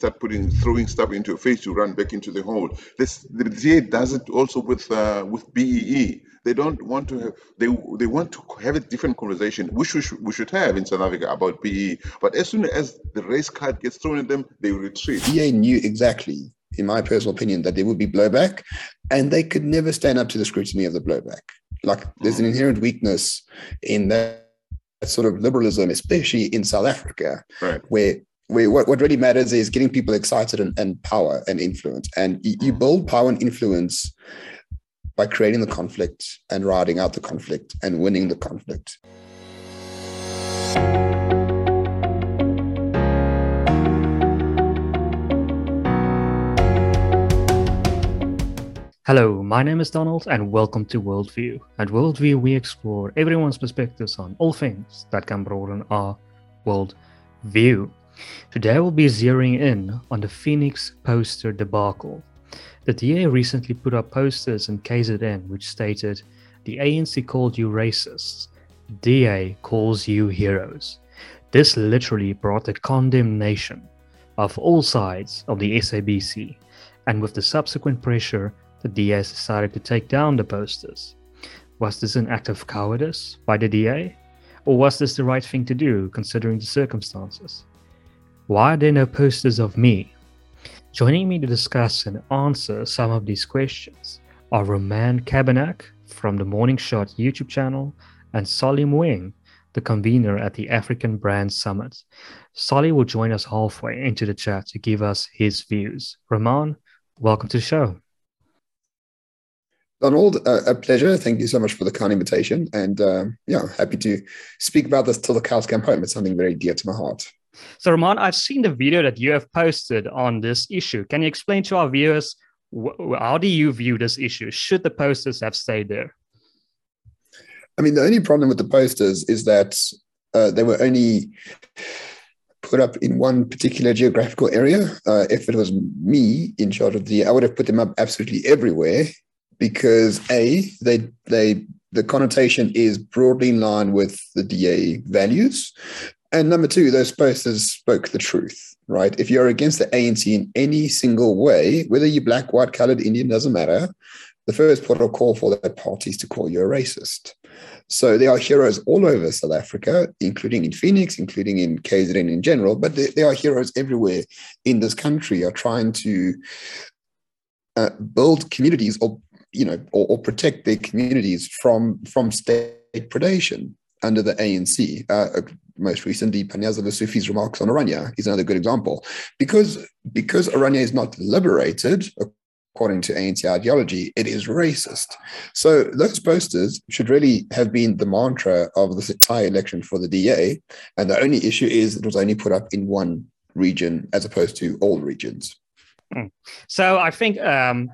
start putting throwing stuff into your face, you run back into the hole. This the DA does it also with uh, with BEE. They don't want to have they they want to have a different conversation, which we should, we should have in South Africa about BEE. But as soon as the race card gets thrown at them, they retreat. DA knew exactly, in my personal opinion, that there would be blowback, and they could never stand up to the scrutiny of the blowback. Like there's an inherent weakness in that sort of liberalism, especially in South Africa, Right. where where what, what really matters is getting people excited and, and power and influence. And you, you build power and influence by creating the conflict and riding out the conflict and winning the conflict. Hello, my name is Donald, and welcome to Worldview. At Worldview, we explore everyone's perspectives on all things that can broaden our world view. Today, we'll be zeroing in on the Phoenix poster debacle. The DA recently put up posters in KZN which stated, The ANC called you racists, DA calls you heroes. This literally brought the condemnation of all sides of the SABC, and with the subsequent pressure, the DA decided to take down the posters. Was this an act of cowardice by the DA? Or was this the right thing to do considering the circumstances? Why are there no posters of me? Joining me to discuss and answer some of these questions are Roman Cabanac from the Morning Shot YouTube channel and Solly Moeng, the convener at the African Brand Summit. Solly will join us halfway into the chat to give us his views. Roman, welcome to the show. Donald, uh, a pleasure. Thank you so much for the kind invitation. And um, yeah, happy to speak about this till the cows come home. It's something very dear to my heart. So, Roman, I've seen the video that you have posted on this issue. Can you explain to our viewers wh- how do you view this issue? Should the posters have stayed there? I mean, the only problem with the posters is that uh, they were only put up in one particular geographical area. Uh, if it was me in charge of the, I would have put them up absolutely everywhere because a they they the connotation is broadly in line with the DA values, and number two, those posters spoke the truth. Right? If you're against the ANC in any single way, whether you're black, white, colored, Indian, doesn't matter. The first port of call for that party is to call you a racist. So there are heroes all over South Africa, including in Phoenix, including in KZN in general, but there, there are heroes everywhere in this country are trying to uh, build communities or you know or, or, protect their communities from from state predation under the ANC. Uh, most recently, Panyaza Lesufi's remarks on Orania is another good example. Because because Orania is not liberated, according to ANC ideology, it is racist. So those posters should really have been the mantra of this entire election for the DA. And the only issue is it was only put up in one region as opposed to all regions. So I think um,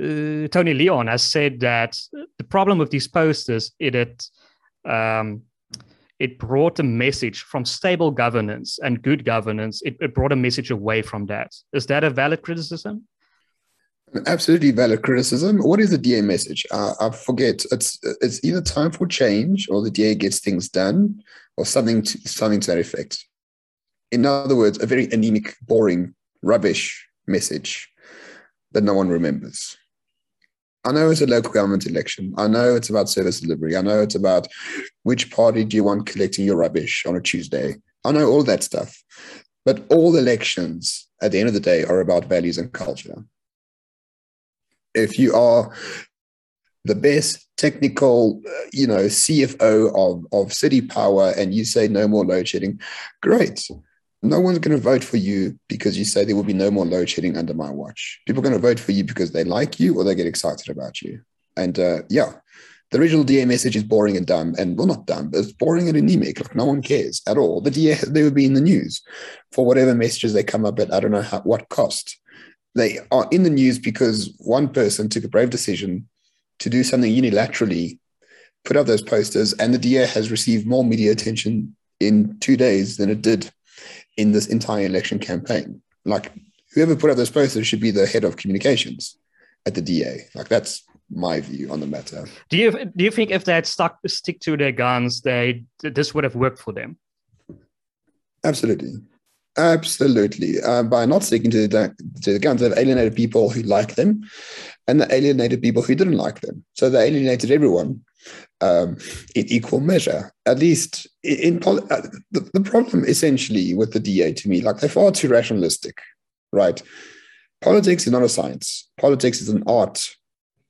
uh, Tony Leon has said that the problem with these posters is it um, it brought a message from stable governance and good governance. It, it brought a message away from that. Is that a valid criticism? Absolutely valid criticism. What is the DA message? Uh, I forget. It's it's either time for change or the DA gets things done or something to, something to that effect. In other words, a very anemic, boring, rubbish message that no one remembers. I know it's a local government election. I know it's about service delivery. I know it's about which party do you want collecting your rubbish on a Tuesday. I know all that stuff. But all elections at the end of the day are about values and culture if you are the best technical, uh, you know, CFO of, of city power and you say no more load shedding, great. No one's going to vote for you because you say there will be no more load shedding under my watch. People are going to vote for you because they like you or they get excited about you. And uh, yeah, the original DA message is boring and dumb, and well, not dumb, but it's boring and anemic. Like no one cares at all. The DA they would be in the news for whatever messages they come up at. I don't know how, what cost they are in the news because one person took a brave decision to do something unilaterally, put up those posters, and the DA has received more media attention in two days than it did in this entire election campaign. Like whoever put up those posters should be the head of communications at the DA. Like that's my view on the matter. Do you do you think if they had stuck stick to their guns, they this would have worked for them? Absolutely. Absolutely. Uh, by not sticking to the, to the guns, they've alienated people who like them and they alienated people who didn't like them. So they alienated everyone um, in equal measure. At least in, in uh, the, the problem essentially with the DA to me, like they're far too rationalistic, right? Politics is not a science. Politics is an art.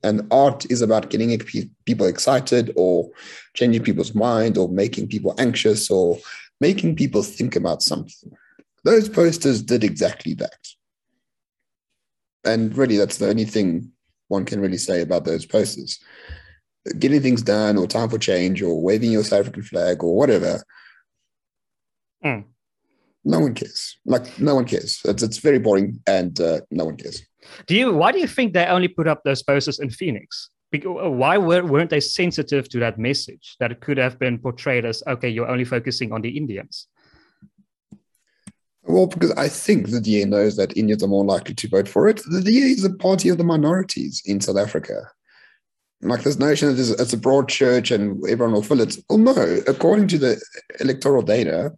And art is about getting people excited or changing people's mind or making people anxious or making people think about something. Those posters did exactly that. And really, that's the only thing one can really say about those posters. Getting things done, or time for change, or waving your South African flag, or whatever. Mm. No one cares. Like no one cares. It's it's very boring, and uh, no one cares. Do you? Why do you think they only put up those posters in Phoenix? Why were, weren't they sensitive to that message that it could have been portrayed as okay, you're only focusing on the Indians? Well, because I think the DA knows that Indians are more likely to vote for it. The DA is a party of the minorities in South Africa. Like this notion that it's a broad church and everyone will fill it. Well, no. According to the electoral data,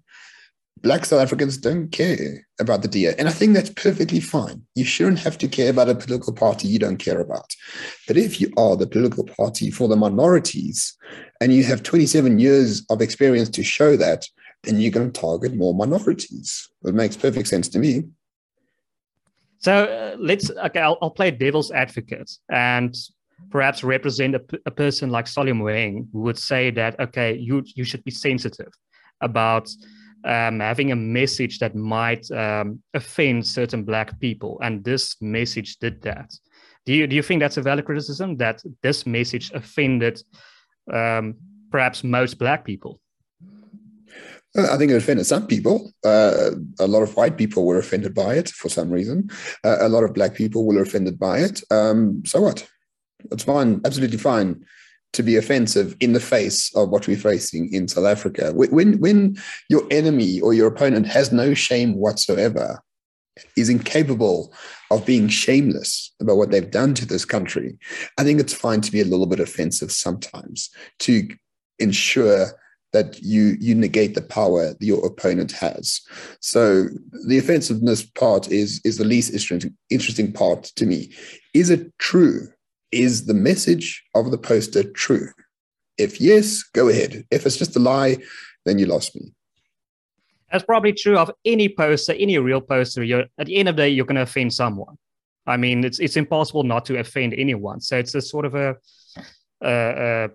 Black South Africans don't care about the DA. And I think that's perfectly fine. You shouldn't have to care about a political party you don't care about. But if you are the political party for the minorities and you have 27 years of experience to show that, then you're going to target more minorities. It makes perfect sense to me. So uh, let's okay. I'll, I'll, play devil's advocate and perhaps represent a, person like Solly Moeng, who would say that okay, you you should be sensitive about um, having a message that might um, offend certain black people, and this message did that. Do you do you think that's a valid criticism that this message offended um, perhaps most black people? Uh, I think it offended some people. Uh, a lot of white people were offended by it for some reason. Uh, a lot of black people were offended by it. Um, so what? It's fine, absolutely fine to be offensive in the face of what we're facing in South Africa. When, when your enemy or your opponent has no shame whatsoever, is incapable of being shameless about what they've done to this country, I think it's fine to be a little bit offensive sometimes to ensure that you you negate the power that your opponent has. So the offensiveness part is is the least interesting interesting part to me. Is it true? Is the message of the poster true? If yes, go ahead. If it's just a lie, then you lost me. That's probably true of any poster, any real poster. You're at the end of the day, you're going to offend someone. I mean, it's it's impossible not to offend anyone. So it's a sort of a, a, a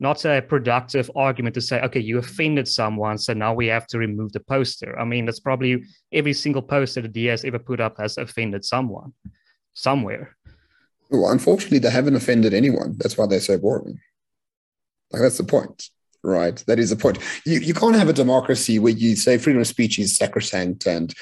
not a productive argument to say, okay, you offended someone, so now we have to remove the poster. I mean, that's probably every single poster the DS ever put up has offended someone somewhere. Well, unfortunately, they haven't offended anyone. That's why they're so boring. Like that's the point right? That is the point. You, you can't have a democracy where you say freedom of speech is sacrosanct and,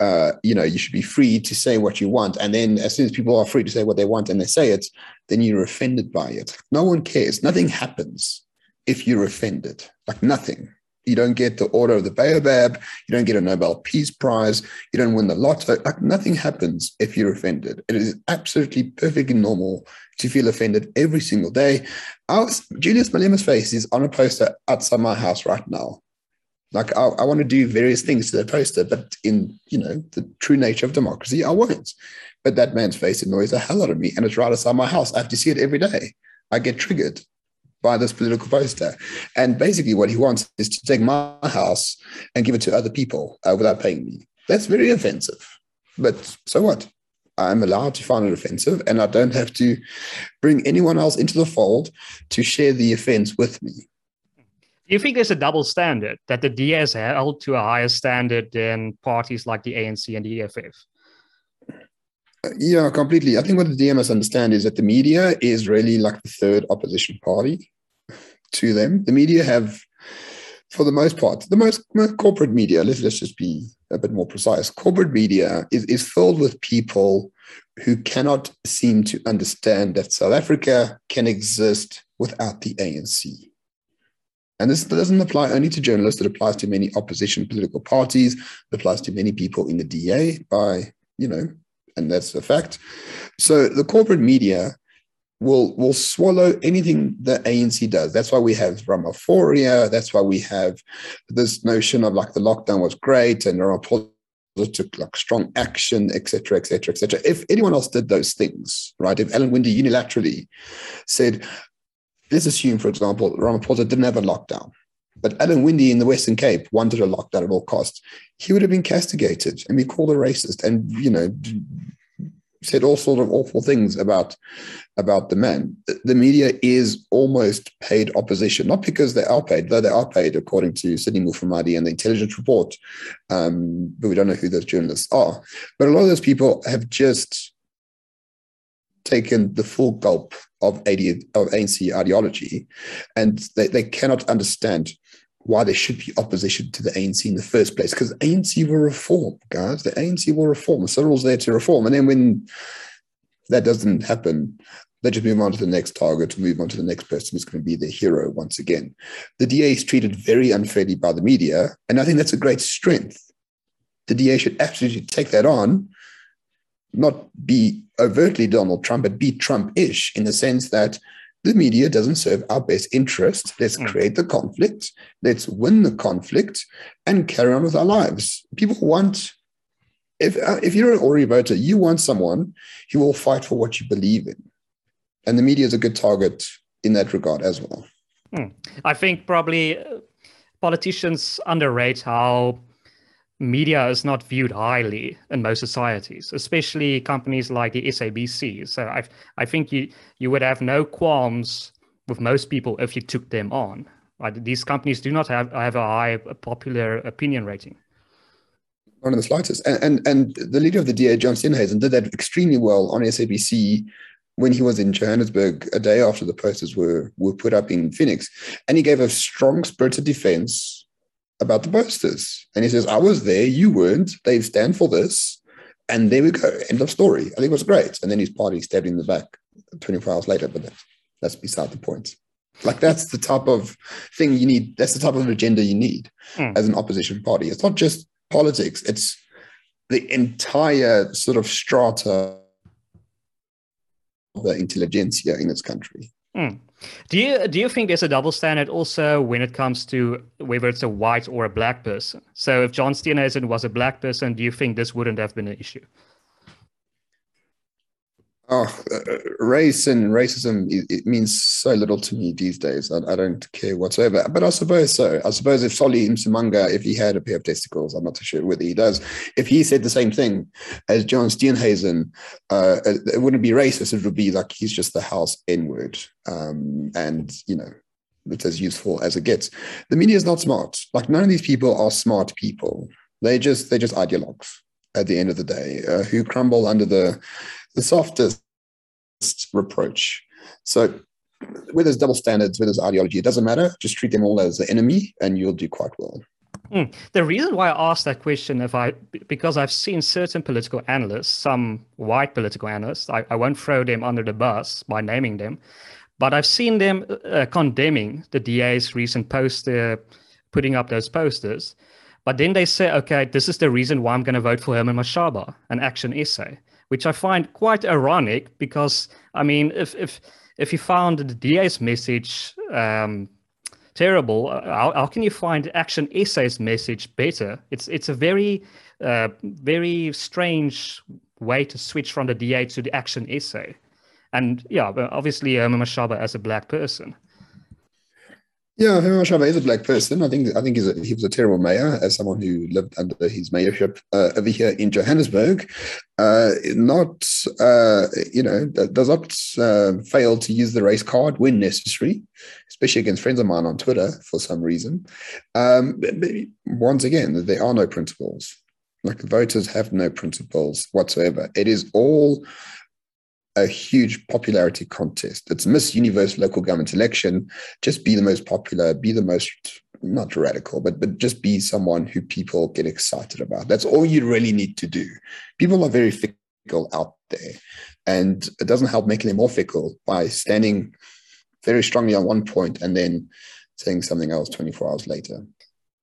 uh, you know, you should be free to say what you want. And then as soon as people are free to say what they want and they say it, then you're offended by it. No one cares. Nothing happens if you're offended, like nothing. You don't get the Order of the Baobab. You don't get a Nobel Peace Prize. You don't win the lotto. Like nothing happens if you're offended. It is absolutely perfectly normal to feel offended every single day. Our, Julius Malema's face is on a poster outside my house right now. Like I, I want to do various things to the poster, but in you know the true nature of democracy, I won't. But that man's face annoys the hell out of me, and it's right outside my house. I have to see it every day. I get triggered by this political poster. And basically, what he wants is to take my house and give it to other people uh, without paying me. That's very offensive. But so what? I'm allowed to find it offensive, and I don't have to bring anyone else into the fold to share the offense with me. Do you think there's a double standard that the DS held to a higher standard than parties like the ANC and the EFF? Yeah, completely. I think what the DMS understand is that the media is really like the third opposition party to them. The media have, for the most part, the most, most corporate media, let's, let's just be a bit more precise. Corporate media is, is filled with people who cannot seem to understand that South Africa can exist without the ANC. And this doesn't apply only to journalists, it applies to many opposition political parties, it applies to many people in the DA by, you know, and that's the fact. So the corporate media will will swallow anything the ANC does. That's why we have Ramaphoria. That's why we have this notion of like the lockdown was great and Ramaphosa took like strong action, etc., etc., etc. If anyone else did those things, right? If Alan Winde unilaterally said, let's assume, for example, Ramaphosa didn't have a lockdown, but Alan Winde in the Western Cape wanted a lockdown at all costs, he would have been castigated and be called a racist and, you know, said all sort of awful things about about the man. The media is almost paid opposition, not because they are paid, though they are paid according to Sydney Mufamadi and the intelligence report. Um, but we don't know who those journalists are. But a lot of those people have just taken the full gulp of, AD, of ANC ideology, and they, they cannot understand why there should be opposition to the ANC in the first place. Because ANC will reform, guys. The ANC will reform. Cyril's there to reform. And then when that doesn't happen, they just move on to the next target, move on to the next person who's going to be their hero once again. The DA is treated very unfairly by the media. And I think that's a great strength. The DA should absolutely take that on, not be overtly Donald Trump, but be Trump ish in the sense that the media doesn't serve our best interest. Let's mm. create the conflict, let's win the conflict, and carry on with our lives. People want, if, uh, if you're an Ori voter, you want someone who will fight for what you believe in. And the media is a good target in that regard as well. Mm. I think probably uh, politicians underrate how media is not viewed highly in most societies, especially companies like the SABC. So I I think you you would have no qualms with most people if you took them on. Right? These companies do not have have a high popular opinion rating. Not of the slightest. And, and and the leader of the DA, John Steenhuisen, did that extremely well on SABC when he was in Johannesburg a day after the posters were were put up in Phoenix, and he gave a strong spirited defense about the posters. And he says, I was there, you weren't. They stand for this. And there we go. End of story. I think it was great. And then his party stabbed in the back 24 hours later, but that's, that's beside the point. Like that's the type of thing you need. That's the type of agenda you need mm. as an opposition party. It's not just politics. It's the entire sort of strata of the intelligentsia in this country. Mm. Do you do you think there's a double standard also when it comes to whether it's a white or a black person? So if John Steenhuisen was a black person, do you think this wouldn't have been an issue? Oh, uh, race and racism, it, means so little to me these days. I, I, don't care whatsoever. But I suppose so. I suppose if Solly Msimanga, if he had a pair of testicles, I'm not too sure whether he does, if he said the same thing as John Steenhuisen, uh, it wouldn't be racist. It would be like he's just the house N word. Um, and, you know, it's as useful as it gets. The media is not smart. Like none of these people are smart people. They just, they're just ideologues at the end of the day uh, who crumble under the the softest reproach. So whether there's double standards, whether there's ideology, it doesn't matter. Just treat them all as the enemy, and you'll do quite well. Mm. The reason why I asked that question, if I because I've seen certain political analysts, some white political analysts, I, I won't throw them under the bus by naming them, but I've seen them uh, condemning the DA's recent poster, putting up those posters. But then they say, okay, this is the reason why I'm going to vote for Herman Mashaba, an ActionSA which I find quite ironic because I mean, if if if you found the DA's message um, terrible, uh, how, how, can you find ActionSA's message better? It's it's a very uh, very strange way to switch from the DA to the Action Essay, and yeah, obviously um, Mashaba as a black person. Yeah, Herman Mashaba is a black person. I think I think a, he was a terrible mayor. As someone who lived under his mayorship uh, over here in Johannesburg, uh, not uh, you know does not uh, fail to use the race card when necessary, especially against friends of mine on Twitter for some reason. Um, once again, there are no principles. Like voters have no principles whatsoever. It is all a huge popularity contest. It's Miss Universe local government election. Just be the most popular, be the most not radical, but but just be someone who people get excited about. That's all you really need to do. People are very fickle out there, and it doesn't help making them more fickle by standing very strongly on one point and then saying something else 24 hours later.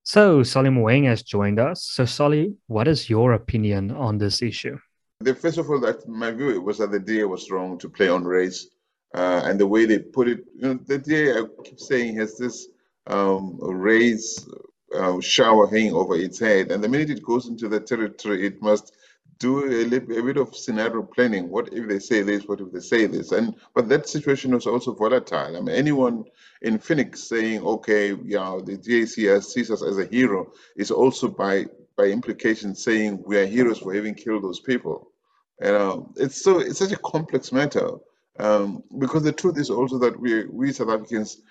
So Solly Moeng has joined us. So Solly, what is your opinion on this issue? The, first of all, that my view was that the DA was wrong to play on race, uh, and the way they put it, you know, the DA I keep saying has this um, race uh, shower hanging over its head, and the minute it goes into the territory, it must do a, little, a bit of scenario planning. What if they say this? What if they say this? And but that situation was also volatile. I mean, anyone in Phoenix saying, "Okay, yeah, the DAC sees us as a hero," is also by by implication saying we are heroes for having killed those people. You know, it's so it's such a complex matter um, because the truth is also that we we South Africans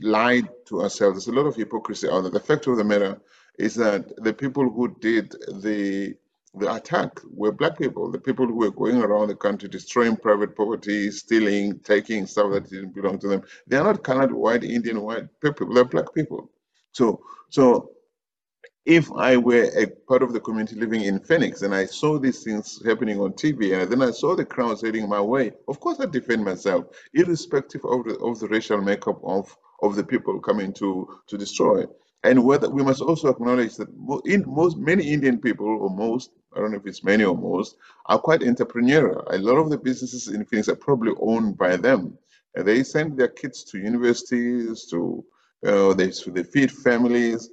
lied to ourselves. There's a lot of hypocrisy out there. The fact of the matter is that the people who did the the attack were black people, the people who were going around the country destroying private property, stealing, taking stuff that didn't belong to them. They are not colored, white, Indian, white people. They're black people. So, so if I were a part of the community living in Phoenix and I saw these things happening on TV and then I saw the crowds heading my way, of course I defend myself, irrespective of the, of the racial makeup of, of the people coming to, to destroy. And whether we must also acknowledge that in most many Indian people, or most, I don't know if it's many or most, are quite entrepreneurial. A lot of the businesses in Phoenix are probably owned by them. And they send their kids to universities, to uh, they, they feed families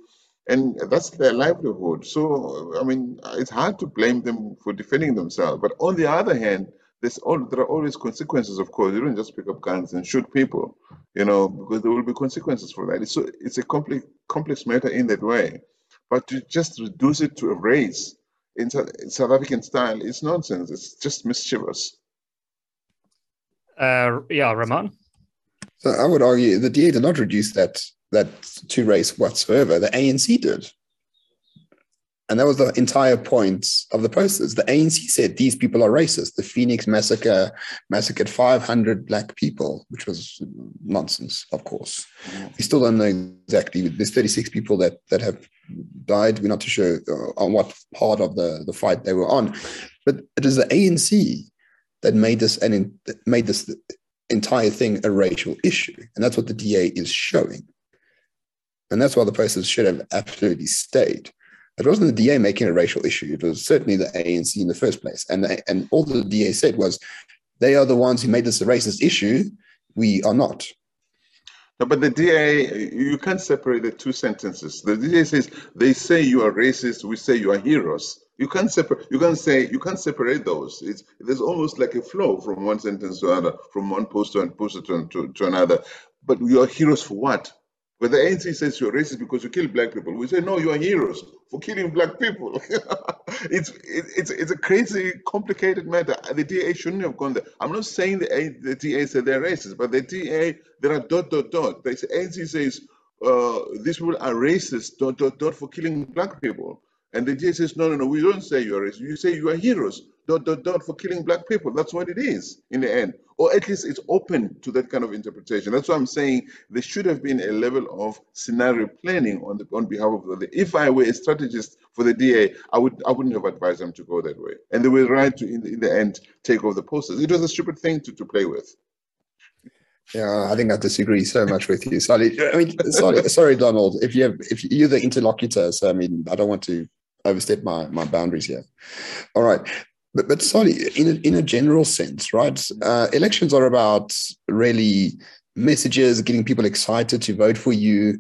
and that's their livelihood. So, I mean, it's hard to blame them for defending themselves. But on the other hand, there's all, there are always consequences, of course. You don't just pick up guns and shoot people, you know, because there will be consequences for that. It's, so, it's a complex, complex matter in that way. But to just reduce it to a race in South African style is nonsense. It's just mischievous. Uh, yeah, Ramon? So I would argue the DA did not reduce that that to race whatsoever. The ANC did. And that was the entire point of the posters. The ANC said these people are racist. The Phoenix massacre massacred 500 black people, which was nonsense, of course. We still don't know exactly. There's 36 people that that have died. We're not too sure uh, on what part of the, the fight they were on. But it is the ANC that made this and made this entire thing a racial issue. And that's what the DA is showing. And that's why the posters should have absolutely stayed. It wasn't the DA making a racial issue. It was certainly the ANC in the first place. And, the, and all the DA said was, they are the ones who made this a racist issue. We are not. No, but the DA, you can't separate the two sentences. The DA says they say you are racist. We say you are heroes. You can't separate. You can't say you can't separate those. It's there's almost like a flow from one sentence to another, from one poster and poster to, to, to another. But you are heroes for what? But the ANC says you're racist because you kill black people. We say, no, you are heroes for killing black people. it's, it's, it's a crazy, complicated matter. The DA shouldn't have gone there. I'm not saying the, the DA said they're racist, but the DA, there are dot, dot, dot. The ANC says uh, these people are racist, dot, dot, dot, for killing black people. And the DA says, no, no, no, we don't say you're racist. You say you are heroes, dot, dot, dot, for killing black people. That's what it is in the end or at least it's open to that kind of interpretation. That's why I'm saying there should have been a level of scenario planning on the on behalf of the. If I were a strategist for the DA, I would I wouldn't have advised them to go that way, and they were right to in the, in the end take off the posters. It was a stupid thing to, to play with. Yeah, I think I disagree so much with you. Sorry, I mean, sorry, sorry, Donald. If you have, if you're the interlocutor, so I mean, I don't want to overstep my my boundaries here. All right, but, but sorry, in a, in a general sense, right? Uh, elections are about really messages, getting people excited to vote for you.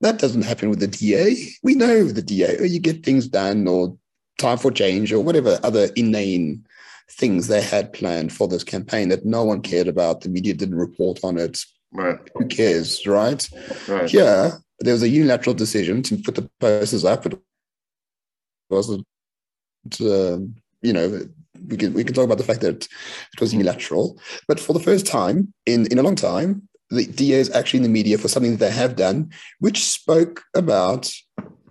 That doesn't happen with the DA. We know the DA, or you get things done, or time for change, or whatever other inane things they had planned for this campaign that no one cared about. The media didn't report on it. Right. Who cares, right? Right. Here, there was a unilateral decision to put the posters up. It wasn't. Um, you know, we can we can talk about the fact that it was unilateral. But for the first time in in a long time, the DA is actually in the media for something that they have done, which spoke about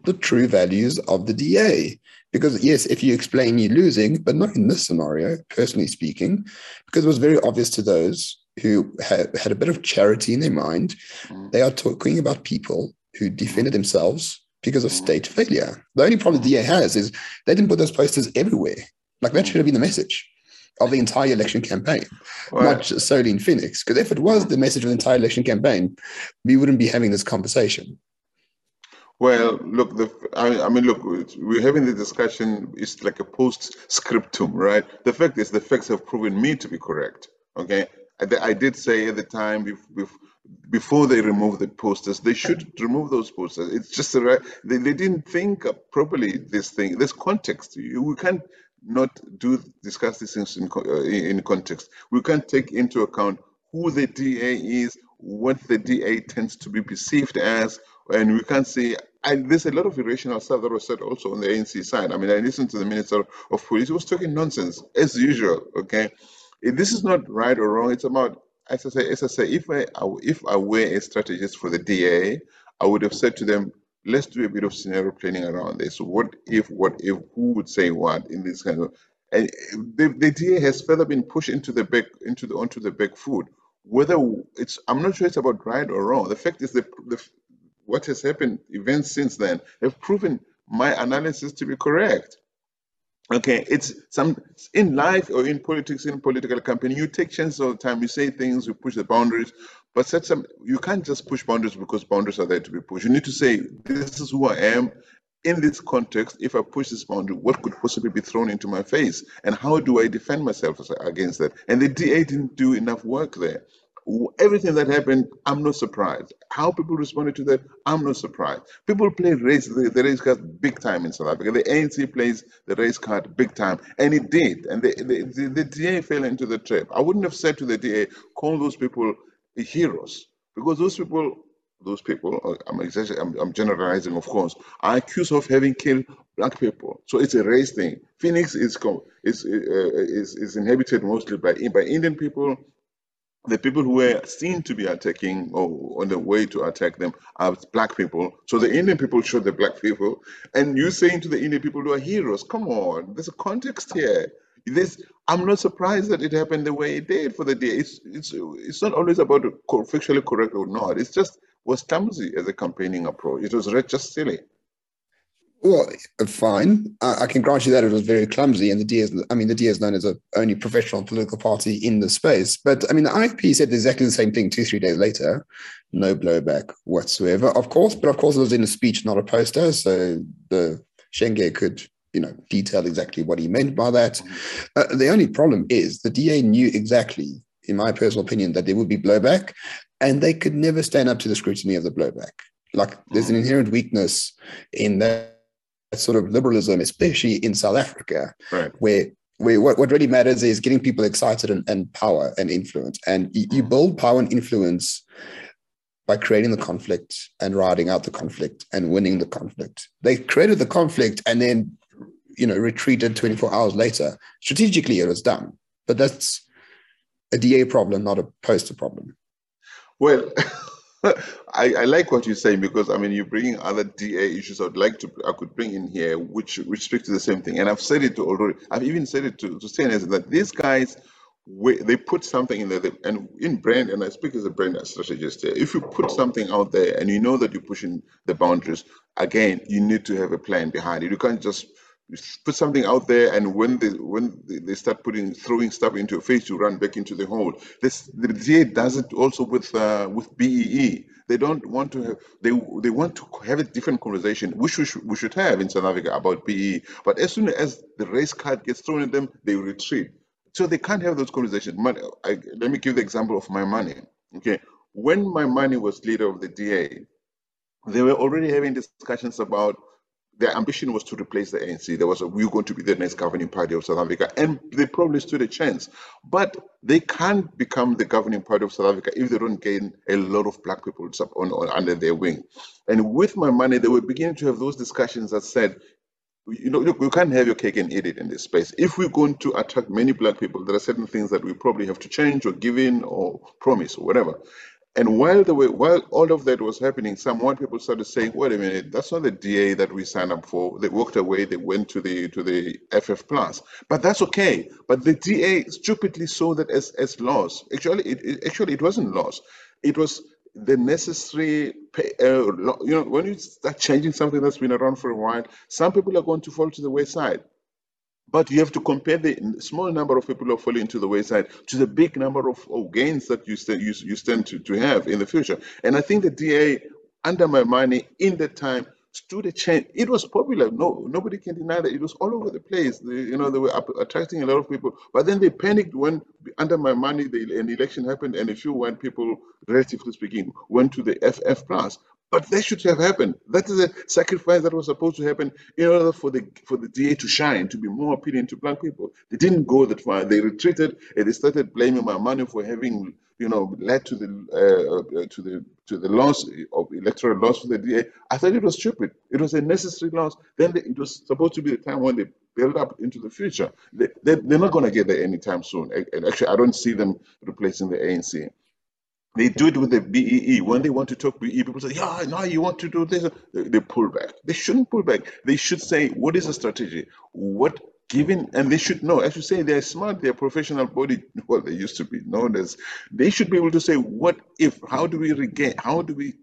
the true values of the DA. Because yes, if you explain you're losing, but not in this scenario, personally speaking, because it was very obvious to those who had, had a bit of charity in their mind. Mm. They are talking about people who defended themselves because of state failure. The only problem the DA has is they didn't put those posters everywhere. Like that hmm. should have been the message of the entire election campaign, right. not just solely in Phoenix. Because if it was the message of the entire election campaign, we wouldn't be having this conversation. Well, look, the, I, I mean, look, we're having the discussion. It's like a post-scriptum, right? The fact is, the facts have proven me to be correct. Okay, I, I did say at the time, before they remove the posters, they should remove those posters. It's just a. They, they didn't think properly this thing, this context. You, we can't not do discuss these things in, uh, in context. We can't take into account who the DA is, what the DA tends to be perceived as, and we can't say. And there's a lot of irrational stuff that was said also on the ANC side. I mean, I listened to the Minister of Police; he was talking nonsense as usual. Okay, this is not right or wrong. It's about as I say, as I say, if I if I were a strategist for the DA, I would have said to them, let's do a bit of scenario planning around this. What if, what if, who would say what in this kind of, and the, the DA has further been pushed into the back, into the, onto the back foot. Whether it's, I'm not sure it's about right or wrong. The fact is that the, what has happened, events since then, have proven my analysis to be correct. Okay, it's some in life or in politics, in political campaign, you take chances all the time. You say things, you push the boundaries, but set some. You can't just push boundaries because boundaries are there to be pushed. You need to say, "This is who I am." In this context, if I push this boundary, what could possibly be thrown into my face, and how do I defend myself against that? And the DA didn't do enough work there everything that happened, I'm not surprised. How people responded to that, I'm not surprised. People play race the, the race card big time in South Africa. The ANC plays the race card big time, and it did. And the, the, the, the DA fell into the trap. I wouldn't have said to the DA, call those people heroes, because those people, those people, I'm, I'm, I'm generalizing, of course, are accused of having killed black people. So it's a race thing. Phoenix is is uh, is, is inhabited mostly by by Indian people the people who were seen to be attacking or on the way to attack them are black people. So the Indian people shot the black people, and you saying to the Indian people who are heroes, come on, there's a context here. This I'm not surprised that it happened the way it did for the day. It's it's it's not always about factually correct or not. It's just was clumsy as a campaigning approach. It was just silly. Well, fine. I, I, can grant you that it was very clumsy, and the D is, I mean, the D is known as a only professional political party in the space. But I mean, the IFP said exactly the same thing two, three days later. No blowback whatsoever, of course. But of course, it was in a speech, not a poster. So the Shenge could, you know, detail exactly what he meant by that. Uh, the only problem is the DA knew exactly, in my personal opinion, that there would be blowback, and they could never stand up to the scrutiny of the blowback. Like, there's an inherent weakness in that sort of liberalism, especially in South Africa, right. where where what, what really matters is getting people excited and, and power and influence. And you, you build power and influence by creating the conflict and riding out the conflict and winning the conflict. They created the conflict and then, you know, retreated 24 hours later. Strategically, it was done. But that's a DA problem, not a poster problem. Well, I, I, like what you're saying because I mean you're bringing other DA issues I'd like to I could bring in here which which speak to the same thing and I've said it to already I've even said it to to CNS that these guys they put something in there and in brand and I speak as a brand strategist here if you put something out there and you know that you're pushing the boundaries again you need to have a plan behind it you can't just put something out there and when they when they start putting throwing stuff into your face you run back into the hole. This the DA does it also with uh, with BEE they don't want to have they they want to have a different conversation which we should, we should have in South Africa about BEE but as soon as the race card gets thrown at them they retreat. So they can't have those conversations. Money, I, let me give the example of Maimane okay? When Maimane was leader of the DA they were already having discussions about their ambition was to replace the ANC. There was a, we were going to be the next governing party of South Africa, and they probably stood a chance. But they can't become the governing party of South Africa if they don't gain a lot of black people on, on, under their wing. And with Maimane, they were beginning to have those discussions that said, you know, look, you can't have your cake and eat it in this space. If we're going to attract many black people, there are certain things that we probably have to change or give in or promise or whatever. And while the while all of that was happening, some white people started saying, "Wait a minute, that's not the DA that we signed up for." They walked away. They went to the to the FF plus, but that's okay. But the DA stupidly saw that as as loss. Actually, it, it actually it wasn't loss. It was the necessary. Pay, uh, you know, when you start changing something that's been around for a while, some people are going to fall to the wayside. But you have to compare the small number of people who are falling into the wayside to the big number of, gains that you, you, you stand to, to have in the future. And I think the DA, under Maimane in that time, stood a chance. It was popular. No, nobody can deny that. It was all over the place. You know, they were up- attracting a lot of people. But then they panicked when, under Maimane, the, an election happened, and a few white people, relatively speaking, went to the FF plus. But that should have happened. That is a sacrifice that was supposed to happen in order for the for the DA to shine, to be more appealing to black people. They didn't go that far. They retreated and they started blaming Maimane for having, you know, led to the uh, to the to the loss of electoral loss for the DA. I thought it was stupid. It was a necessary loss. Then they, it was supposed to be the time when they build up into the future. They, they, they're not going to get there anytime soon. And actually, I don't see them replacing the ANC. They do it with the BEE. When they want to talk BEE, people say, yeah, now you want to do this. They, pull back. They shouldn't pull back. They should say, what is the strategy? What given, and they should know, as you say, they're smart, they're professional body, well, they used to be known as, they should be able to say, what if, how do we regain, how do we,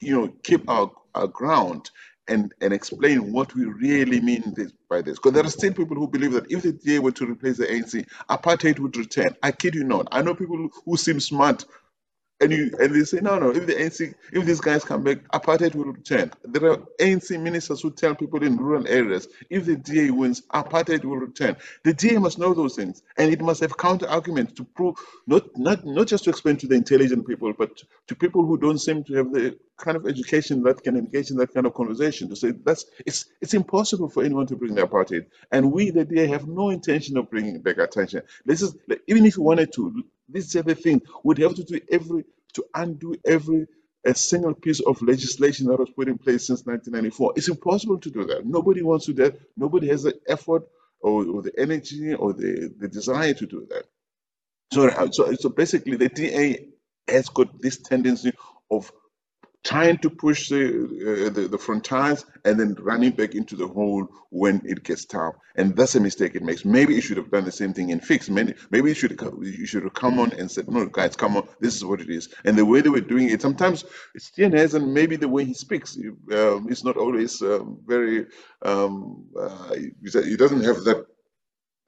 you know, keep our, our ground and, and explain what we really mean this, by this. Because there are still people who believe that if the DA were to replace the ANC, apartheid would return. I kid you not. I know people who seem smart and you and they say no no if the ANC if these guys come back apartheid will return. There are ANC ministers who tell people in rural areas if the DA wins apartheid will return. The DA must know those things and it must have counter arguments to prove not not not just to explain to the intelligent people but to people who don't seem to have the kind of education that can engage in that kind of conversation to say that's it's it's impossible for anyone to bring the apartheid. And we the DA have no intention of bringing back attention. This is even if we wanted to this is the thing. We'd have to do every to undo every a single piece of legislation that was put in place since 1994. It's impossible to do that. Nobody wants to do that. Nobody has the effort or, or the energy or the, the desire to do that. So, so, so basically, the DA has got this tendency of trying to push the, uh, the the frontiers and then running back into the hole when it gets tough. And that's a mistake it makes. Maybe it should have done the same thing and fix maybe maybe you should you should have come on and said no guys come on. This is what it is. And the way they were doing it sometimes Steenhuisen and maybe the way he speaks um, is not always um, very um, uh, he doesn't have that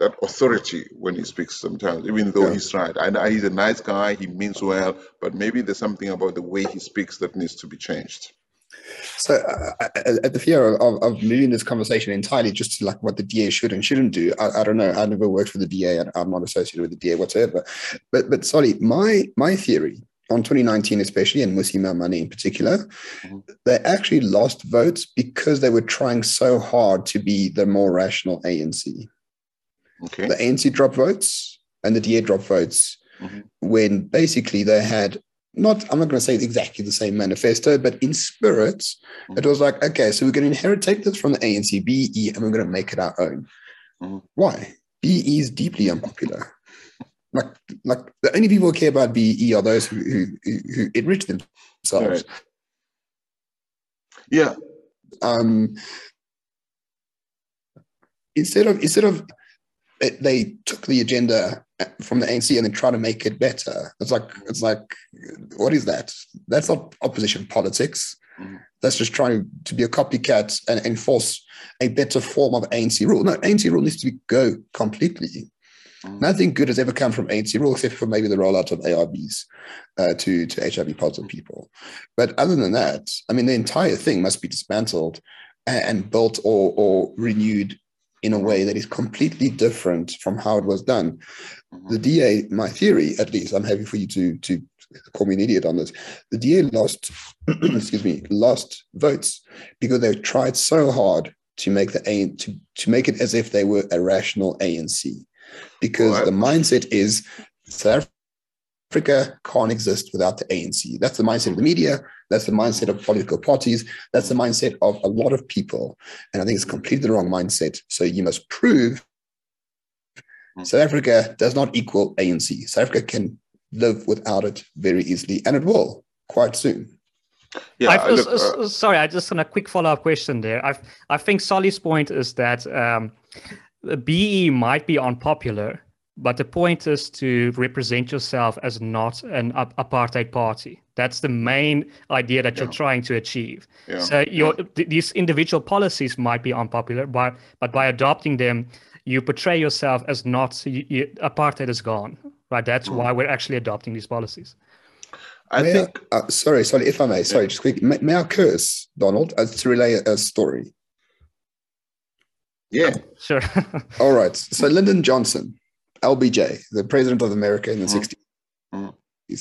that authority when he speaks sometimes, even though yeah. he's right. I, he's a nice guy, he means well, but maybe there's something about the way he speaks that needs to be changed. So, uh, at the fear of, of moving this conversation entirely just to like what the DA should and shouldn't do, I, I don't know. I never worked for the DA, and I'm not associated with the DA whatsoever. But, but sorry, my my theory on 2019, especially, and Mmusi Maimane in particular, mm-hmm. they actually lost votes because they were trying so hard to be the more rational ANC. Okay. The ANC drop votes and the DA drop votes mm-hmm. when basically they had not, I'm not going to say exactly the same manifesto, but in spirit, mm-hmm. it was like, okay, so we're going to inherit take this from the ANC, BE, and we're going to make it our own. Mm-hmm. Why? BE is deeply unpopular. Like, like the only people who care about BE are those who, who, who enrich themselves. Right. Yeah. Um, instead of instead of it, they took the agenda from the ANC and then try to make it better. It's like it's like, what is that? That's not opposition politics. Mm-hmm. That's just trying to be a copycat and enforce a better form of ANC rule. No, ANC rule needs to be go completely. Mm-hmm. Nothing good has ever come from ANC rule except for maybe the rollout of ARVs uh, to to HIV positive people. But other than that, I mean, the entire thing must be dismantled and, and built or or renewed in a way that is completely different from how it was done. Mm-hmm. The DA, my theory, at least, I'm happy for you to to call me an idiot on this. The DA lost, excuse me, lost votes because they tried so hard to make the A to, to make it as if they were a rational ANC. Because what? the mindset is South Africa can't exist without the ANC. That's the mindset of the media. That's the mindset of political parties. That's the mindset of a lot of people. And I think it's completely the wrong mindset. So you must prove mm. South Africa does not equal ANC. South Africa can live without it very easily, and it will quite soon. Yeah, I, look, uh, sorry, I just on a quick follow up question there. I I think Solly's point is that um, BE might be unpopular, but the point is to represent yourself as not an apartheid party. That's the main idea that you're trying to achieve. Yeah. So your yeah. th- these individual policies might be unpopular, but but by adopting them, you portray yourself as not you, you, apartheid is gone. Right. That's mm. why we're actually adopting these policies. I may think I, uh, sorry, sorry, if I may, sorry, just quick. May, may I curse, Donald, uh, to relay a, a story? yeah, Sure. All right. So Lyndon Johnson, LBJ, the president of America in the Mhm. 60s, Mhm. he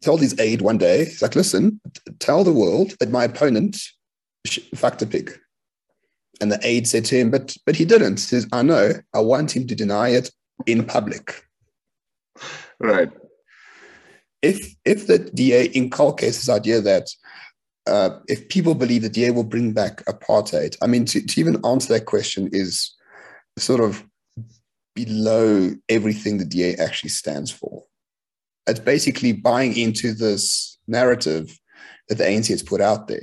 told his aide one day, he's like, listen, tell the world that my opponent fucked a pig. And the aide said to him, but but he didn't. He says, I know. I want him to deny it in public. right. If if the DA inculcates this idea that uh, if people believe the DA will bring back apartheid, I mean, to, to even answer that question is sort of below everything the DA actually stands for. It's basically buying into this narrative that the ANC has put out there.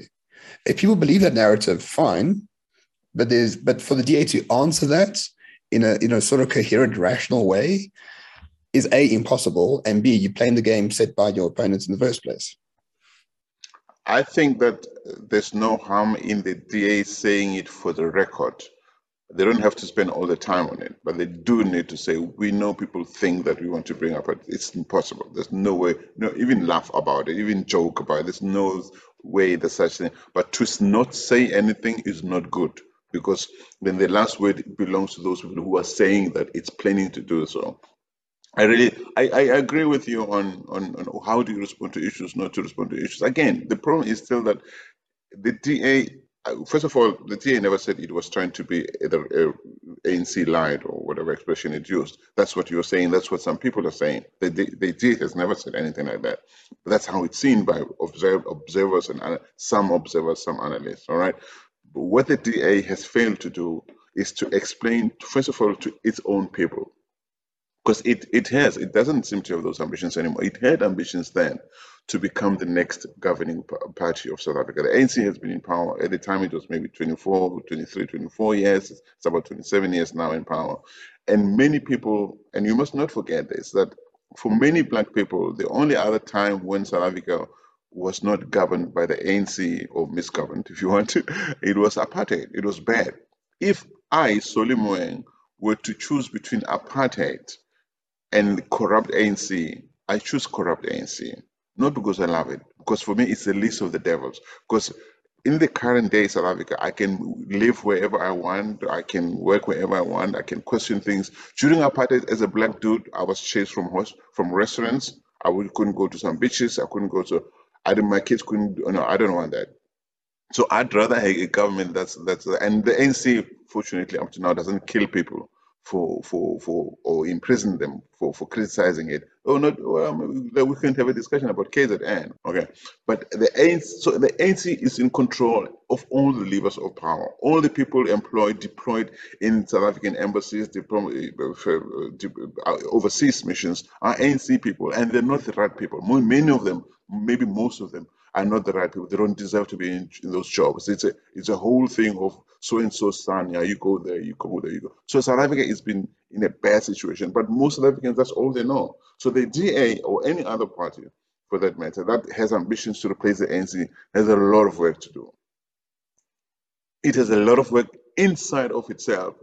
If people believe that narrative, fine, but there's but for the DA to answer that in a in a sort of coherent, rational way is a impossible, and b you playing the game set by your opponents in the first place. I think that there's no harm in the DA saying it for the record. They don't have to spend all the time on it, but they do need to say, we know people think that we want to bring up, but it's impossible. There's no way, no, even laugh about it, even joke about it. There's no way there's such thing. But to not say anything is not good because then the last word belongs to those people who are saying that it's planning to do so. I really, I, I agree with you on, on, on how do you respond to issues, not to respond to issues. Again, the problem is still that the DA, first of all, the DA never said it was trying to be either ANC lite or whatever expression it used. That's what you're saying. That's what some people are saying. The, the, the DA has never said anything like that. But that's how it's seen by observe, observers and some observers, some analysts. All right. But what the DA has failed to do is to explain, first of all, to its own people because it, it has it doesn't seem to have those ambitions anymore it had ambitions then to become the next governing party of south africa. The anc has been in power. At the time it was maybe 24 23 24 years. It's about 27 years now in power. And many people and you must not forget this that for many black people the only other time when south africa was not governed by the anc or misgoverned if you want to it was apartheid. It was bad. If i Solly Moeng, were to choose between apartheid and corrupt ANC, I choose corrupt ANC. Not because I love it, because for me it's the least of the devils. Because in the current day South Africa, I can live wherever I want, I can work wherever I want, I can question things. During apartheid, as a black dude, I was chased from hos- from restaurants. I would, couldn't go to some beaches. I couldn't go to. I didn't. My kids couldn't. No, I don't want that. So I'd rather have a government that's that's and the ANC, fortunately, up to now, doesn't kill people for for for or imprison them for for criticizing it. Oh, not well, we can have a discussion about KZN, okay? But the ANC, so the ANC is in control of all the levers of power. All the people employed, deployed in South African embassies, deployed, uh, overseas missions are ANC people, and they're not the right people. Many of them, maybe most of them, are not the right people. They don't deserve to be in, in those jobs. It's a it's a whole thing of so and so son. Yeah, you go there, you go there, you go. So South Africa has been in a bad situation, but most South Africans that's all they know. So the DA or any other party, for that matter, that has ambitions to replace the ANC has a lot of work to do. It has a lot of work inside of itself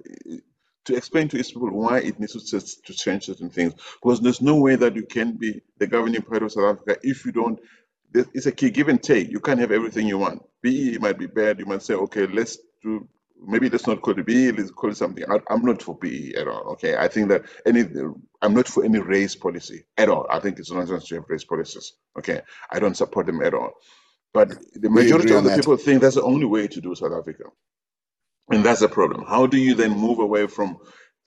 to explain to its people why it needs to, to change certain things. Because there's no way that you can be the governing party of South Africa if you don't it's a key give and take. You can't have everything you want. BEE might be bad. You might say, okay, let's do maybe let's not call it BEE, let's call it something. I, I'm not for BEE at all. Okay, I think that any I'm not for any race policy at all. I think it's nonsense to have race policies. Okay, I don't support them at all. But the majority of the that. people think that's the only way to do South Africa. And that's the problem. How do you then move away from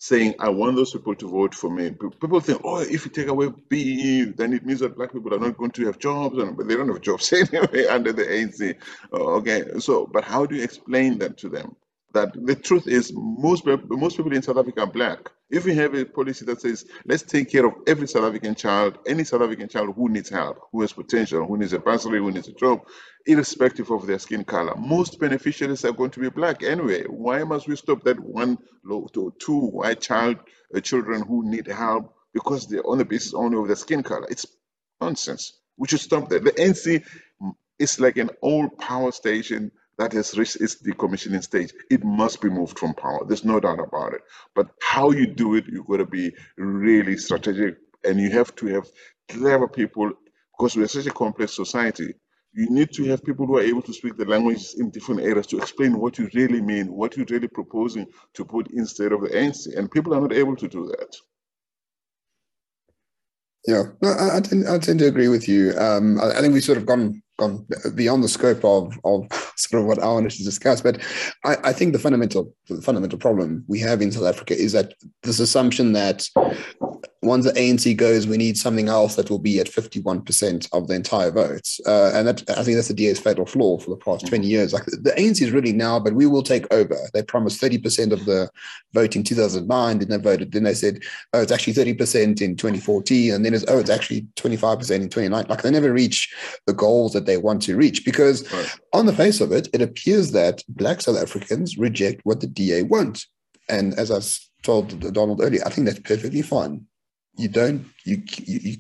saying, I want those people to vote for me? People think, oh, if you take away BEE, then it means that black people are not going to have jobs, and but they don't have jobs anyway under the ANC. Okay, so but how do you explain that to them? That the truth is, most most people in South Africa are black. If we have a policy that says, let's take care of every South African child, any South African child who needs help, who has potential, who needs a bursary, who needs a job, irrespective of their skin color. Most beneficiaries are going to be black anyway. Why must we stop that one to two white child uh, children who need help because they're on the basis only of their skin color? It's nonsense. We should stop that. The ANC is like an old power station that has reached its decommissioning stage. It must be moved from power. There's no doubt about it. But how you do it, you've got to be really strategic and you have to have clever people because we're such a complex society. You need to have people who are able to speak the languages in different areas to explain what you really mean, what you're really proposing to put instead of the ANC. And people are not able to do that. Yeah, no, I, I, tend, I tend to agree with you. Um, I, I think we've sort of gone gone beyond the scope of of sort of what I wanted to discuss. But I, I think the fundamental the fundamental problem we have in South Africa is that this assumption that once the ANC goes, we need something else that will be at 51% of the entire votes. Uh, and that I think that's the DA's fatal flaw for the past 20 years. Like the ANC is really now, but we will take over. They promised 30% of the vote in 2009, then they voted, then they said, oh, it's actually 30% in 2014, and then it's, oh, it's actually 25% in 2029. Like they never reach the goals that they want to reach because right. on the face of it, it appears that Black South Africans reject what the DA wants. And as I told Donald earlier, I think that's perfectly fine you don't you, you, you,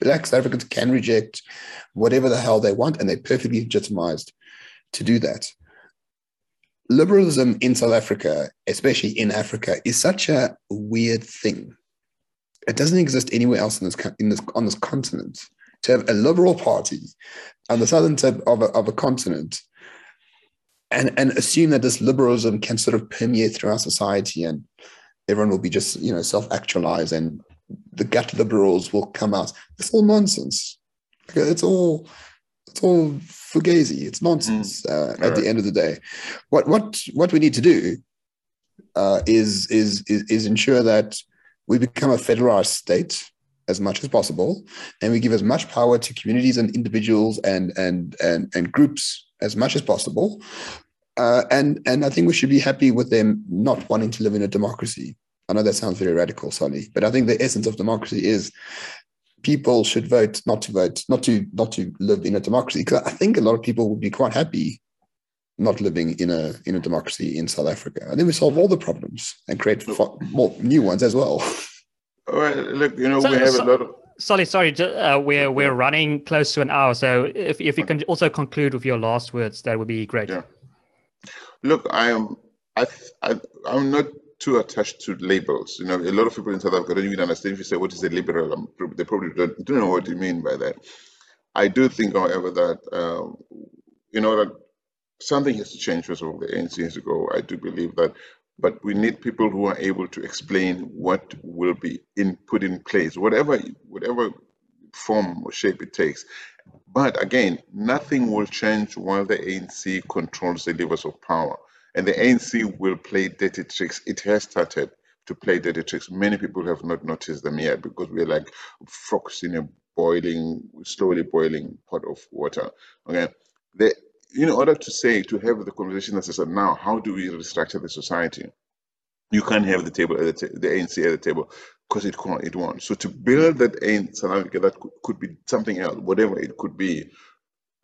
black South Africans can reject whatever the hell they want, and they're perfectly legitimized to do that. Liberalism in South Africa, especially in Africa, is such a weird thing. It doesn't exist anywhere else in this, in this on this continent. To have a liberal party on the southern tip of a, of a continent and, and assume that this liberalism can sort of permeate through our society and everyone will be just you know self-actualized and the gut liberals will come out. It's all nonsense. It's all it's all fugazi. It's nonsense. Mm. Uh, at right. the end of the day, what what what we need to do uh, is, is is is ensure that we become a federalized state as much as possible, and we give as much power to communities and individuals and and and and groups as much as possible. Uh, and and I think we should be happy with them not wanting to live in a democracy. I know that sounds very radical, Sonny, but I think the essence of democracy is people should vote not to vote, not to not to live in a democracy. Because I think a lot of people would be quite happy not living in a in a democracy in South Africa. And then we solve all the problems and create more new ones as well. Well, look, you know, so, we have so, a lot of. Sorry, sorry, uh, we're we're running close to an hour. So if if you can also conclude with your last words, that would be great. Yeah. Look, I am I, I I'm not too attached to labels. You know, a lot of people in South Africa don't even understand if you say what is a liberal. Um, they probably don't, don't know what you mean by that. I do think, however, that um, you know that something has to change. First of all, the ANC has to go. I do believe that, but we need people who are able to explain what will be in put in place, whatever whatever form or shape it takes. But again, nothing will change while the ANC controls the levers of power. And the ANC will play dirty tricks. It has started to play dirty tricks. Many people have not noticed them yet because we're like frogs in a boiling, slowly boiling pot of water. Okay. The, in order to say, to have the conversation that says, now, how do we restructure the society? You can't have the table at the, the ANC at the table because it can't, it won't. So to build that ANC that could be something else, whatever it could be,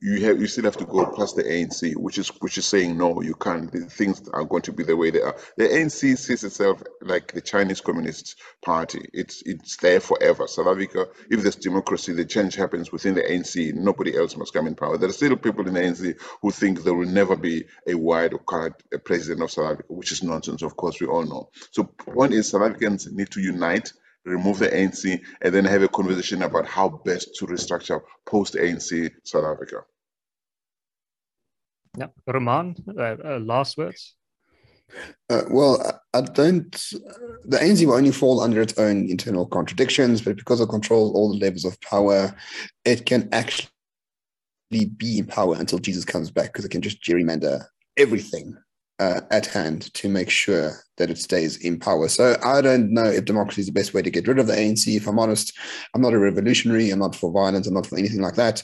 you have you still have to go past the ANC, which is which is saying no, you can't. The things are going to be the way they are. The ANC sees itself like the Chinese Communist Party. It's it's there forever. South Africa, if there's democracy, the change happens within the ANC. Nobody else must come in power. There are still people in the ANC who think there will never be a white or colored president of South Africa, which is nonsense. Of course, we all know. So point is, South Africans need to unite remove the ANC, and then have a conversation about how best to restructure post ANC South Africa. Yeah, Roman, uh, uh, last words. Uh, well, I don't. The ANC will only fall under its own internal contradictions, but because it controls all the levels of power, it can actually be in power until Jesus comes back because it can just gerrymander everything uh, at hand to make sure that it stays in power. So I don't know if democracy is the best way to get rid of the ANC. If I'm honest, I'm not a revolutionary. I'm not for violence. I'm not for anything like that.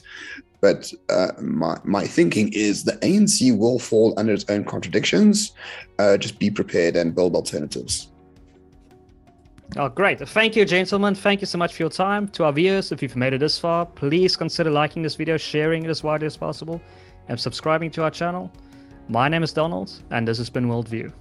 But uh, my, my thinking is the ANC will fall under its own contradictions. Uh, just be prepared and build alternatives. Oh, great. Thank you, gentlemen. Thank you so much for your time. To our viewers, if you've made it this far, please consider liking this video, sharing it as widely as possible, and subscribing to our channel. My name is Donald, and this has been Worldview.